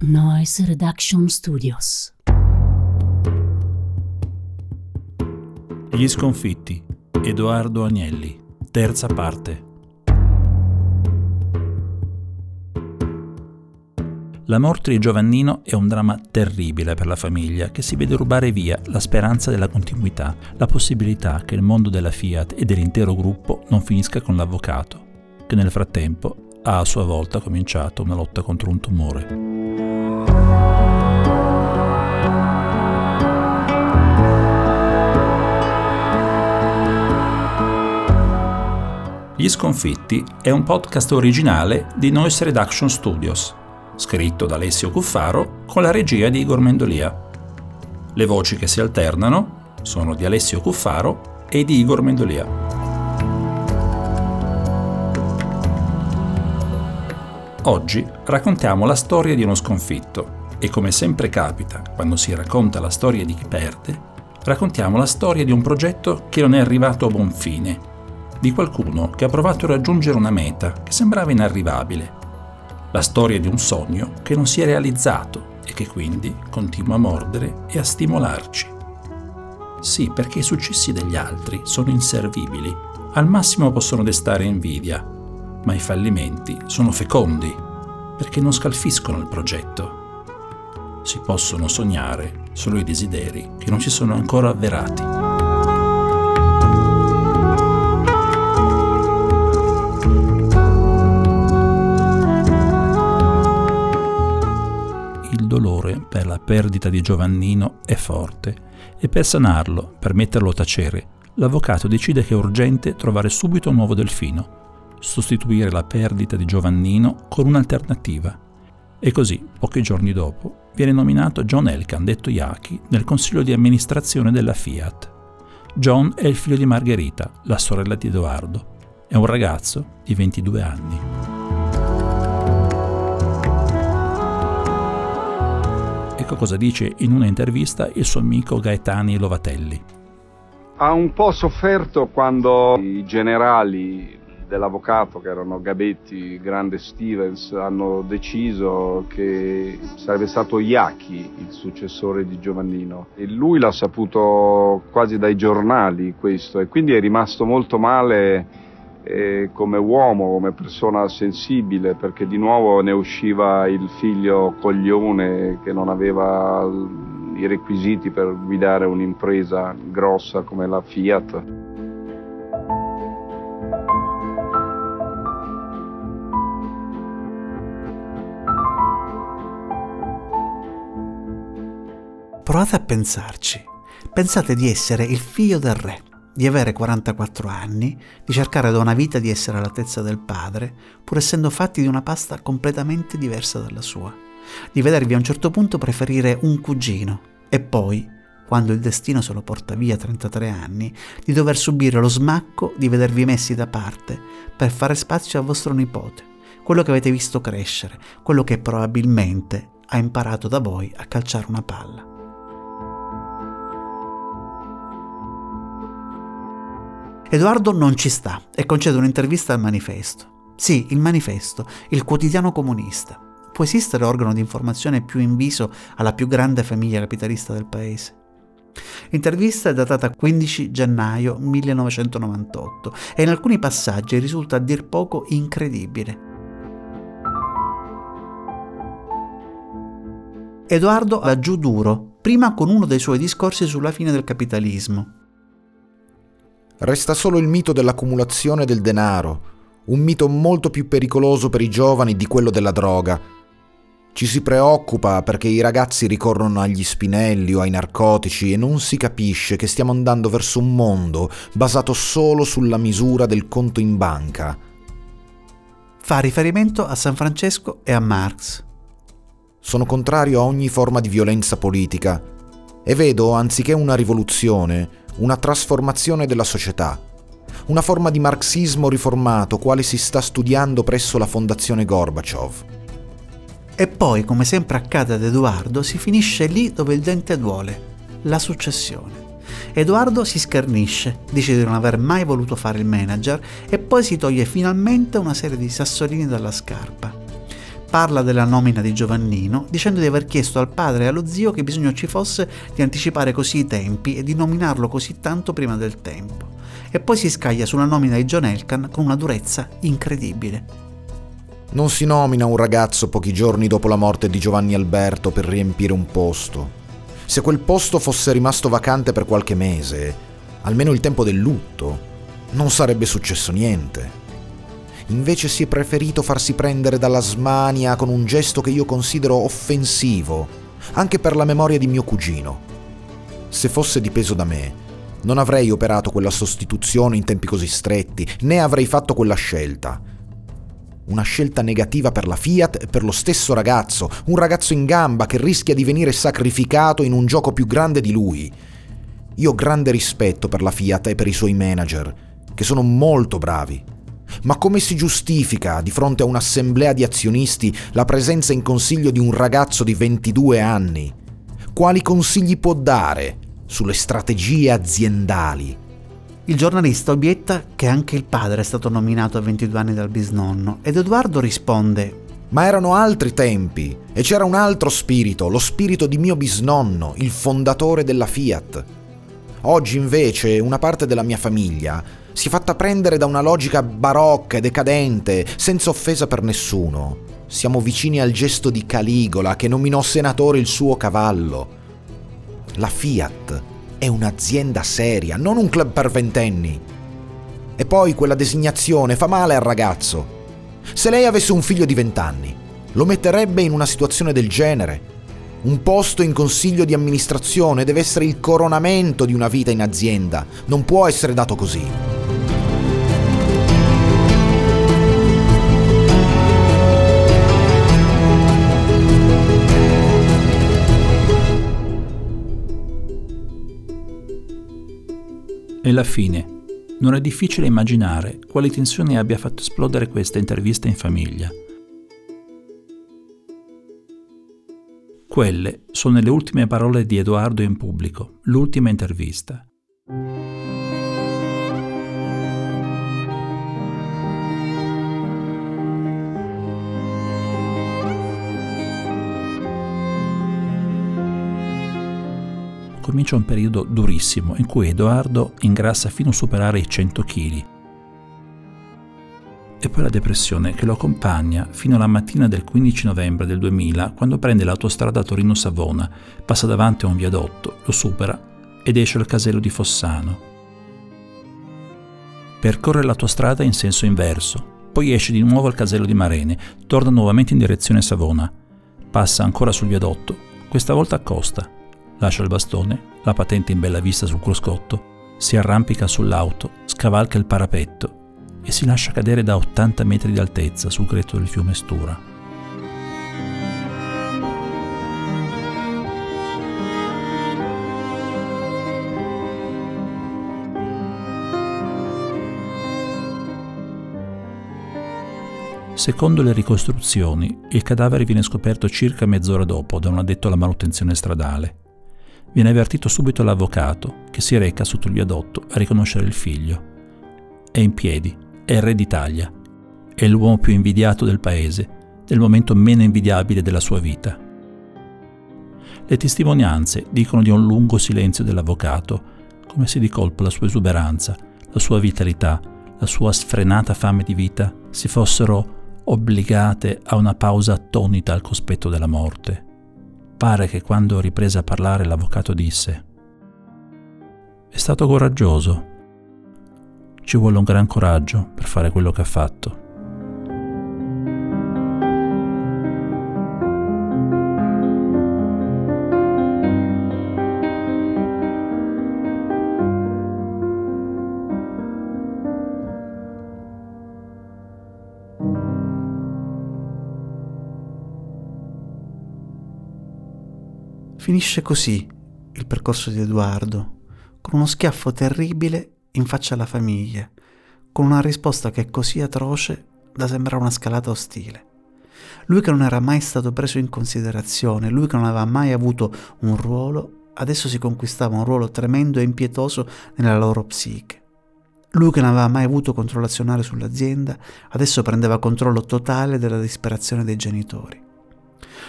Noise Reduction Studios. Gli sconfitti. Edoardo Agnelli. Terza parte. La morte di Giovannino è un dramma terribile per la famiglia che si vede rubare via la speranza della continuità, la possibilità che il mondo della Fiat e dell'intero gruppo non finisca con l'avvocato, che nel frattempo ha a sua volta cominciato una lotta contro un tumore. Gli sconfitti è un podcast originale di Noise Reduction Studios, scritto da Alessio Cuffaro con la regia di Igor Mendolia. Le voci che si alternano sono di Alessio Cuffaro e di Igor Mendolia. Oggi raccontiamo la storia di uno sconfitto e come sempre capita quando si racconta la storia di chi perde, raccontiamo la storia di un progetto che non è arrivato a buon fine, di qualcuno che ha provato a raggiungere una meta che sembrava inarrivabile, la storia di un sogno che non si è realizzato e che quindi continua a mordere e a stimolarci. Sì, perché i successi degli altri sono inservibili, al massimo possono destare invidia, ma i fallimenti sono fecondi, perché non scalfiscono il progetto. Si possono sognare solo i desideri che non si sono ancora avverati. La perdita di Giovannino è forte e per sanarlo, per metterlo a tacere, l'avvocato decide che è urgente trovare subito un nuovo delfino sostituire la perdita di Giovannino con un'alternativa. E così, pochi giorni dopo, viene nominato John Elkan, detto Yaki, nel consiglio di amministrazione della Fiat. John è il figlio di Margherita, la sorella di Edoardo. È un ragazzo di 22 anni. Ecco cosa dice in una intervista il suo amico Gaetani Lovatelli. Ha un po' sofferto quando i generali dell'avvocato che erano Gabetti, Grande Stevens hanno deciso che sarebbe stato Iacchi il successore di Giovannino e lui l'ha saputo quasi dai giornali questo e quindi è rimasto molto male eh, come uomo, come persona sensibile perché di nuovo ne usciva il figlio coglione che non aveva i requisiti per guidare un'impresa grossa come la Fiat. Provate a pensarci. Pensate di essere il figlio del re, di avere 44 anni, di cercare da una vita di essere all'altezza del padre, pur essendo fatti di una pasta completamente diversa dalla sua. Di vedervi a un certo punto preferire un cugino e poi, quando il destino se lo porta via a 33 anni, di dover subire lo smacco di vedervi messi da parte per fare spazio a vostro nipote, quello che avete visto crescere, quello che probabilmente ha imparato da voi a calciare una palla. Edoardo non ci sta e concede un'intervista al manifesto. Sì, il manifesto, il quotidiano comunista. Può esistere organo di informazione più inviso alla più grande famiglia capitalista del paese? L'intervista è datata 15 gennaio 1998 e in alcuni passaggi risulta a dir poco incredibile. Edoardo va giù duro, prima con uno dei suoi discorsi sulla fine del capitalismo, Resta solo il mito dell'accumulazione del denaro, un mito molto più pericoloso per i giovani di quello della droga. Ci si preoccupa perché i ragazzi ricorrono agli spinelli o ai narcotici e non si capisce che stiamo andando verso un mondo basato solo sulla misura del conto in banca. Fa riferimento a San Francesco e a Marx. Sono contrario a ogni forma di violenza politica e vedo, anziché una rivoluzione, una trasformazione della società, una forma di marxismo riformato quale si sta studiando presso la Fondazione Gorbaciov. E poi, come sempre accade ad Edoardo, si finisce lì dove il dente duole, la successione. Edoardo si schernisce, dice di non aver mai voluto fare il manager e poi si toglie finalmente una serie di sassolini dalla scarpa. Parla della nomina di Giovannino dicendo di aver chiesto al padre e allo zio che bisogno ci fosse di anticipare così i tempi e di nominarlo così tanto prima del tempo. E poi si scaglia sulla nomina di John Elkan con una durezza incredibile. Non si nomina un ragazzo pochi giorni dopo la morte di Giovanni Alberto per riempire un posto. Se quel posto fosse rimasto vacante per qualche mese, almeno il tempo del lutto, non sarebbe successo niente. Invece si è preferito farsi prendere dalla smania con un gesto che io considero offensivo, anche per la memoria di mio cugino. Se fosse dipeso da me, non avrei operato quella sostituzione in tempi così stretti, né avrei fatto quella scelta. Una scelta negativa per la Fiat e per lo stesso ragazzo, un ragazzo in gamba che rischia di venire sacrificato in un gioco più grande di lui. Io ho grande rispetto per la Fiat e per i suoi manager, che sono molto bravi. Ma come si giustifica di fronte a un'assemblea di azionisti la presenza in consiglio di un ragazzo di 22 anni? Quali consigli può dare sulle strategie aziendali? Il giornalista obietta che anche il padre è stato nominato a 22 anni dal bisnonno ed Edoardo risponde Ma erano altri tempi e c'era un altro spirito, lo spirito di mio bisnonno, il fondatore della Fiat. Oggi invece una parte della mia famiglia si è fatta prendere da una logica barocca e decadente, senza offesa per nessuno. Siamo vicini al gesto di Caligola che nominò senatore il suo cavallo. La Fiat è un'azienda seria, non un club per ventenni. E poi quella designazione fa male al ragazzo. Se lei avesse un figlio di vent'anni, lo metterebbe in una situazione del genere. Un posto in consiglio di amministrazione deve essere il coronamento di una vita in azienda, non può essere dato così. Alla fine, non è difficile immaginare quali tensioni abbia fatto esplodere questa intervista in famiglia. Quelle sono le ultime parole di Edoardo in pubblico, l'ultima intervista. Comincia un periodo durissimo in cui Edoardo ingrassa fino a superare i 100 kg. E poi la depressione che lo accompagna fino alla mattina del 15 novembre del 2000 quando prende l'autostrada Torino-Savona, passa davanti a un viadotto, lo supera ed esce al casello di Fossano. Percorre l'autostrada in senso inverso, poi esce di nuovo al casello di Marene, torna nuovamente in direzione Savona, passa ancora sul viadotto, questa volta accosta, lascia il bastone, la patente in bella vista sul cruscotto, si arrampica sull'auto, scavalca il parapetto e si lascia cadere da 80 metri di altezza sul gretto del fiume Stura. Secondo le ricostruzioni, il cadavere viene scoperto circa mezz'ora dopo da un addetto alla manutenzione stradale. Viene avvertito subito l'avvocato, che si reca sotto il viadotto a riconoscere il figlio. È in piedi, è il re d'Italia, è l'uomo più invidiato del paese, nel momento meno invidiabile della sua vita. Le testimonianze dicono di un lungo silenzio dell'avvocato, come se di colpo la sua esuberanza, la sua vitalità, la sua sfrenata fame di vita si fossero obbligate a una pausa attonita al cospetto della morte. Pare che quando riprese a parlare l'avvocato disse È stato coraggioso. Ci vuole un gran coraggio per fare quello che ha fatto. Finisce così il percorso di Edoardo, con uno schiaffo terribile in faccia alla famiglia, con una risposta che è così atroce da sembrare una scalata ostile. Lui che non era mai stato preso in considerazione, lui che non aveva mai avuto un ruolo, adesso si conquistava un ruolo tremendo e impietoso nella loro psiche. Lui che non aveva mai avuto controllo azionale sull'azienda, adesso prendeva controllo totale della disperazione dei genitori.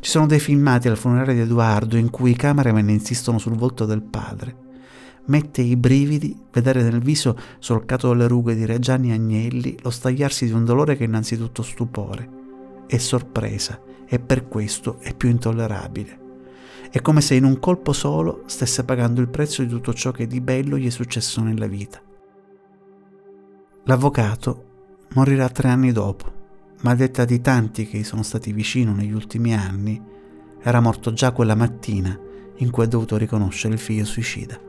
Ci sono dei filmati al funerale di Edoardo in cui i cameraman insistono sul volto del padre. Mette i brividi vedere nel viso solcato dalle rughe di Reggiani Agnelli lo stagliarsi di un dolore che è innanzitutto stupore, è sorpresa e per questo è più intollerabile. È come se in un colpo solo stesse pagando il prezzo di tutto ciò che di bello gli è successo nella vita. L'avvocato morirà tre anni dopo, ma detta di tanti che gli sono stati vicino negli ultimi anni, era morto già quella mattina in cui ha dovuto riconoscere il figlio suicida.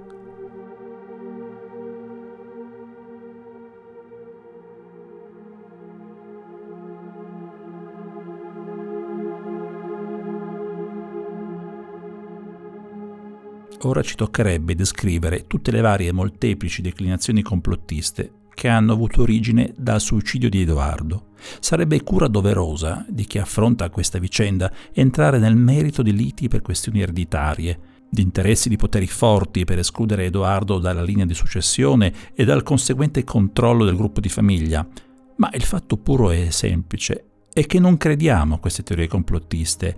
Ora ci toccherebbe descrivere tutte le varie molteplici declinazioni complottiste che hanno avuto origine dal suicidio di Edoardo. Sarebbe cura doverosa di chi affronta questa vicenda entrare nel merito di liti per questioni ereditarie, di interessi di poteri forti per escludere Edoardo dalla linea di successione e dal conseguente controllo del gruppo di famiglia. Ma il fatto puro e semplice è che non crediamo a queste teorie complottiste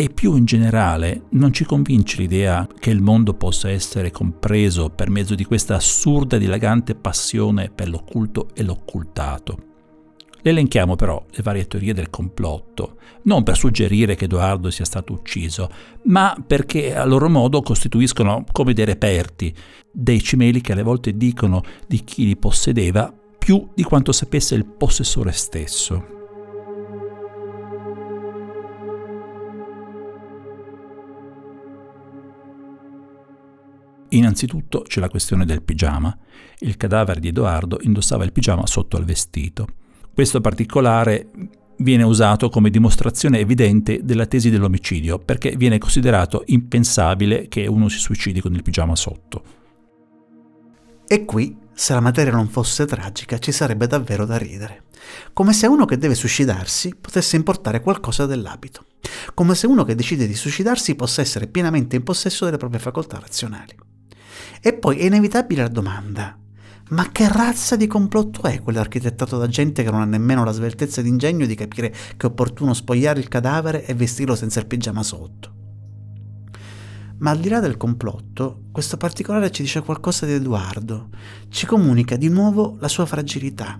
e più in generale non ci convince l'idea che il mondo possa essere compreso per mezzo di questa assurda e dilagante passione per l'occulto e l'occultato. Le elenchiamo però le varie teorie del complotto, non per suggerire che Edoardo sia stato ucciso, ma perché a loro modo costituiscono come dei reperti, dei cimeli che alle volte dicono di chi li possedeva più di quanto sapesse il possessore stesso. Innanzitutto c'è la questione del pigiama. Il cadavere di Edoardo indossava il pigiama sotto al vestito. Questo particolare viene usato come dimostrazione evidente della tesi dell'omicidio, perché viene considerato impensabile che uno si suicidi con il pigiama sotto. E qui, se la materia non fosse tragica, ci sarebbe davvero da ridere. Come se uno che deve suicidarsi potesse importare qualcosa dell'abito. Come se uno che decide di suicidarsi possa essere pienamente in possesso delle proprie facoltà razionali. E poi è inevitabile la domanda. Ma che razza di complotto è quello architettato da gente che non ha nemmeno la sveltezza d'ingegno di capire che è opportuno spogliare il cadavere e vestirlo senza il pigiama sotto? Ma al di là del complotto, questo particolare ci dice qualcosa di Edoardo, ci comunica di nuovo la sua fragilità,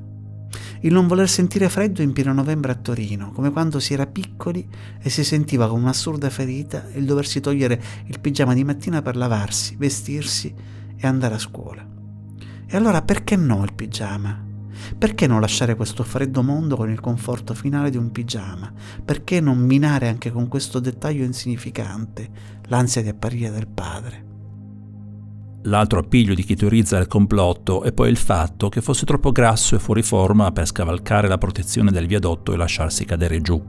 il non voler sentire freddo in pieno novembre a Torino, come quando si era piccoli e si sentiva come un'assurda ferita il doversi togliere il pigiama di mattina per lavarsi, vestirsi e andare a scuola. E allora perché no il pigiama? Perché non lasciare questo freddo mondo con il conforto finale di un pigiama? Perché non minare anche con questo dettaglio insignificante l'ansia di apparire del padre? L'altro appiglio di chi teorizza il complotto è poi il fatto che fosse troppo grasso e fuori forma per scavalcare la protezione del viadotto e lasciarsi cadere giù.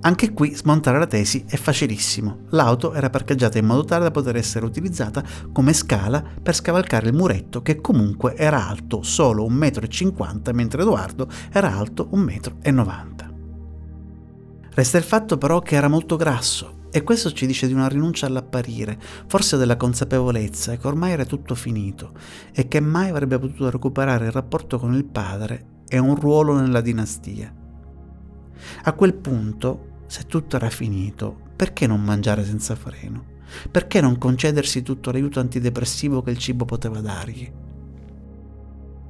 Anche qui smontare la tesi è facilissimo. L'auto era parcheggiata in modo tale da poter essere utilizzata come scala per scavalcare il muretto che comunque era alto solo 1,50 m mentre Edoardo era alto 1,90 m. Resta il fatto però che era molto grasso e questo ci dice di una rinuncia all'apparire, forse della consapevolezza che ormai era tutto finito e che mai avrebbe potuto recuperare il rapporto con il padre e un ruolo nella dinastia. A quel punto, se tutto era finito, perché non mangiare senza freno? Perché non concedersi tutto l'aiuto antidepressivo che il cibo poteva dargli?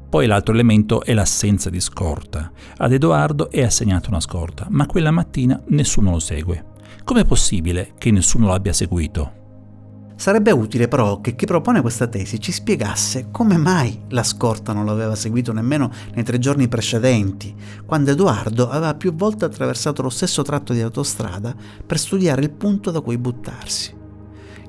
Poi l'altro elemento è l'assenza di scorta. Ad Edoardo è assegnata una scorta, ma quella mattina nessuno lo segue. Com'è possibile che nessuno l'abbia seguito? Sarebbe utile però che chi propone questa tesi ci spiegasse come mai la scorta non l'aveva seguito nemmeno nei tre giorni precedenti, quando Edoardo aveva più volte attraversato lo stesso tratto di autostrada per studiare il punto da cui buttarsi.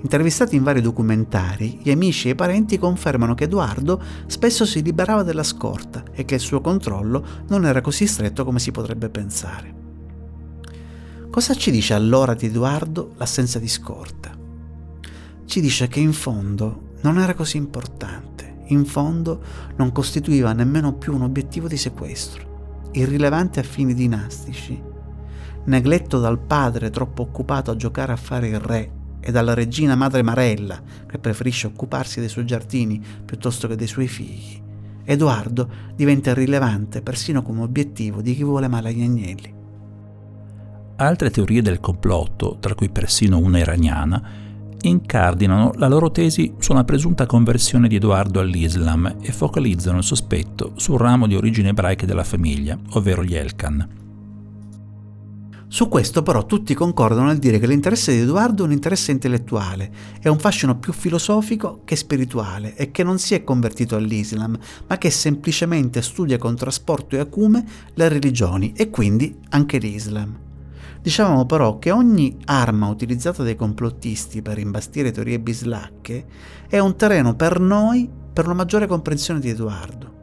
Intervistati in vari documentari, gli amici e i parenti confermano che Edoardo spesso si liberava della scorta e che il suo controllo non era così stretto come si potrebbe pensare. Cosa ci dice allora di Edoardo l'assenza di scorta? Ci dice che in fondo non era così importante, in fondo non costituiva nemmeno più un obiettivo di sequestro, irrilevante a fini dinastici, negletto dal padre troppo occupato a giocare a fare il re e dalla regina madre Marella che preferisce occuparsi dei suoi giardini piuttosto che dei suoi figli, Edoardo diventa irrilevante persino come obiettivo di chi vuole male agli agnelli. Altre teorie del complotto, tra cui persino una iraniana, incardinano la loro tesi su una presunta conversione di Edoardo all'Islam e focalizzano il sospetto sul ramo di origine ebraiche della famiglia, ovvero gli Elkan. Su questo però tutti concordano nel dire che l'interesse di Edoardo è un interesse intellettuale, è un fascino più filosofico che spirituale e che non si è convertito all'Islam, ma che semplicemente studia con trasporto e acume le religioni e quindi anche l'Islam. Dicevamo però che ogni arma utilizzata dai complottisti per imbastire teorie bislacche è un terreno per noi per una maggiore comprensione di Edoardo.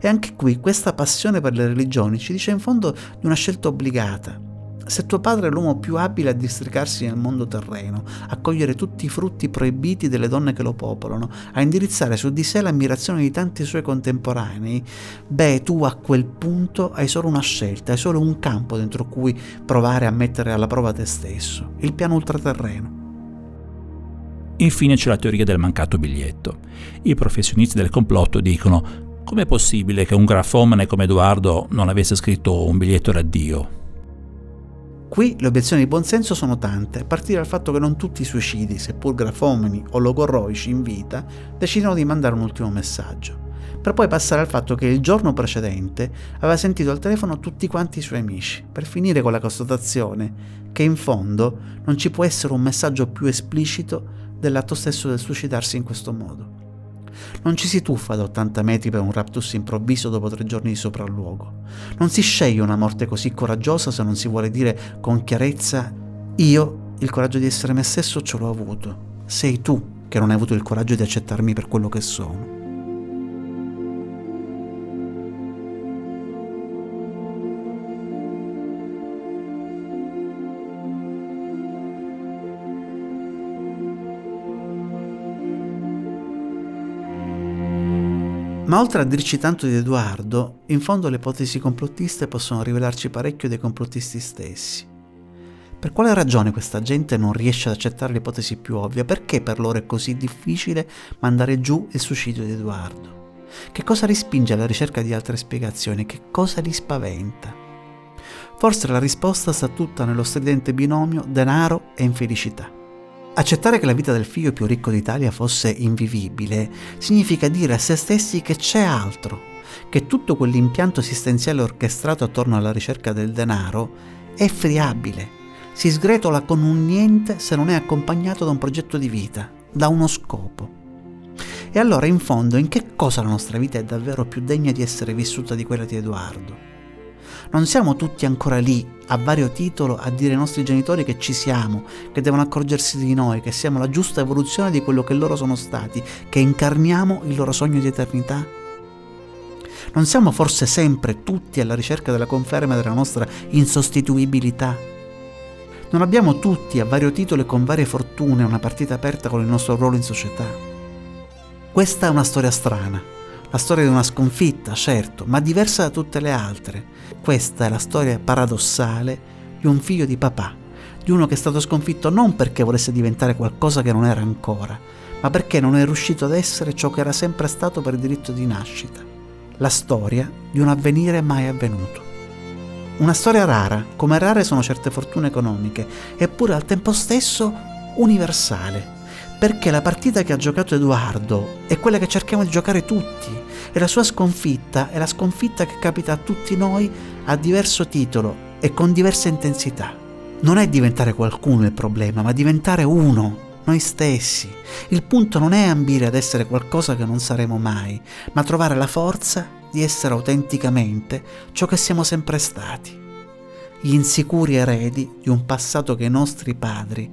E anche qui questa passione per le religioni ci dice in fondo di una scelta obbligata, se tuo padre è l'uomo più abile a districarsi nel mondo terreno, a cogliere tutti i frutti proibiti delle donne che lo popolano, a indirizzare su di sé l'ammirazione di tanti suoi contemporanei, beh, tu a quel punto hai solo una scelta, hai solo un campo dentro cui provare a mettere alla prova te stesso, il piano ultraterreno. Infine c'è la teoria del mancato biglietto. I professionisti del complotto dicono com'è possibile che un grafomane come Edoardo non avesse scritto un biglietto d'addio? Qui le obiezioni di buonsenso sono tante, a partire dal fatto che non tutti i suicidi, seppur grafomani o logorroici in vita, decidono di mandare un ultimo messaggio, per poi passare al fatto che il giorno precedente aveva sentito al telefono tutti quanti i suoi amici, per finire con la constatazione che in fondo non ci può essere un messaggio più esplicito dell'atto stesso del suicidarsi in questo modo. Non ci si tuffa da 80 metri per un raptus improvviso dopo tre giorni di sopralluogo. Non si sceglie una morte così coraggiosa se non si vuole dire con chiarezza io il coraggio di essere me stesso ce l'ho avuto. Sei tu che non hai avuto il coraggio di accettarmi per quello che sono. Ma oltre a dirci tanto di Edoardo, in fondo le ipotesi complottiste possono rivelarci parecchio dei complottisti stessi. Per quale ragione questa gente non riesce ad accettare l'ipotesi più ovvia? Perché per loro è così difficile mandare giù il suicidio di Edoardo? Che cosa li spinge alla ricerca di altre spiegazioni? Che cosa li spaventa? Forse la risposta sta tutta nello stridente binomio denaro e infelicità. Accettare che la vita del figlio più ricco d'Italia fosse invivibile significa dire a se stessi che c'è altro, che tutto quell'impianto esistenziale orchestrato attorno alla ricerca del denaro è friabile, si sgretola con un niente se non è accompagnato da un progetto di vita, da uno scopo. E allora in fondo in che cosa la nostra vita è davvero più degna di essere vissuta di quella di Edoardo? Non siamo tutti ancora lì, a vario titolo, a dire ai nostri genitori che ci siamo, che devono accorgersi di noi, che siamo la giusta evoluzione di quello che loro sono stati, che incarniamo il loro sogno di eternità? Non siamo forse sempre tutti alla ricerca della conferma della nostra insostituibilità? Non abbiamo tutti, a vario titolo e con varie fortune, una partita aperta con il nostro ruolo in società? Questa è una storia strana, la storia di una sconfitta, certo, ma diversa da tutte le altre. Questa è la storia paradossale di un figlio di papà, di uno che è stato sconfitto non perché volesse diventare qualcosa che non era ancora, ma perché non è riuscito ad essere ciò che era sempre stato per diritto di nascita. La storia di un avvenire mai avvenuto. Una storia rara, come rare sono certe fortune economiche, eppure al tempo stesso universale, perché la partita che ha giocato Edoardo è quella che cerchiamo di giocare tutti e la sua sconfitta è la sconfitta che capita a tutti noi a diverso titolo e con diversa intensità. Non è diventare qualcuno il problema, ma diventare uno, noi stessi. Il punto non è ambire ad essere qualcosa che non saremo mai, ma trovare la forza di essere autenticamente ciò che siamo sempre stati. Gli insicuri eredi di un passato che i nostri padri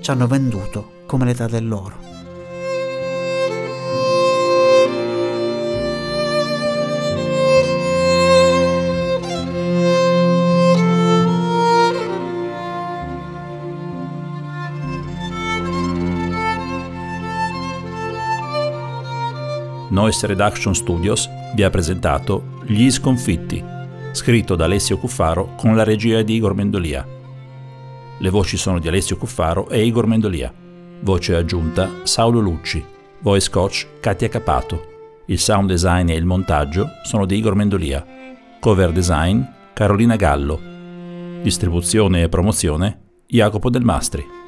ci hanno venduto come l'età dell'oro. Noise Reduction Studios vi ha presentato Gli Sconfitti, scritto da Alessio Cuffaro con la regia di Igor Mendolia. Le voci sono di Alessio Cuffaro e Igor Mendolia. Voce aggiunta Saulo Lucci. Voice coach Katia Capato. Il sound design e il montaggio sono di Igor Mendolia. Cover design Carolina Gallo. Distribuzione e promozione Jacopo Del Mastri.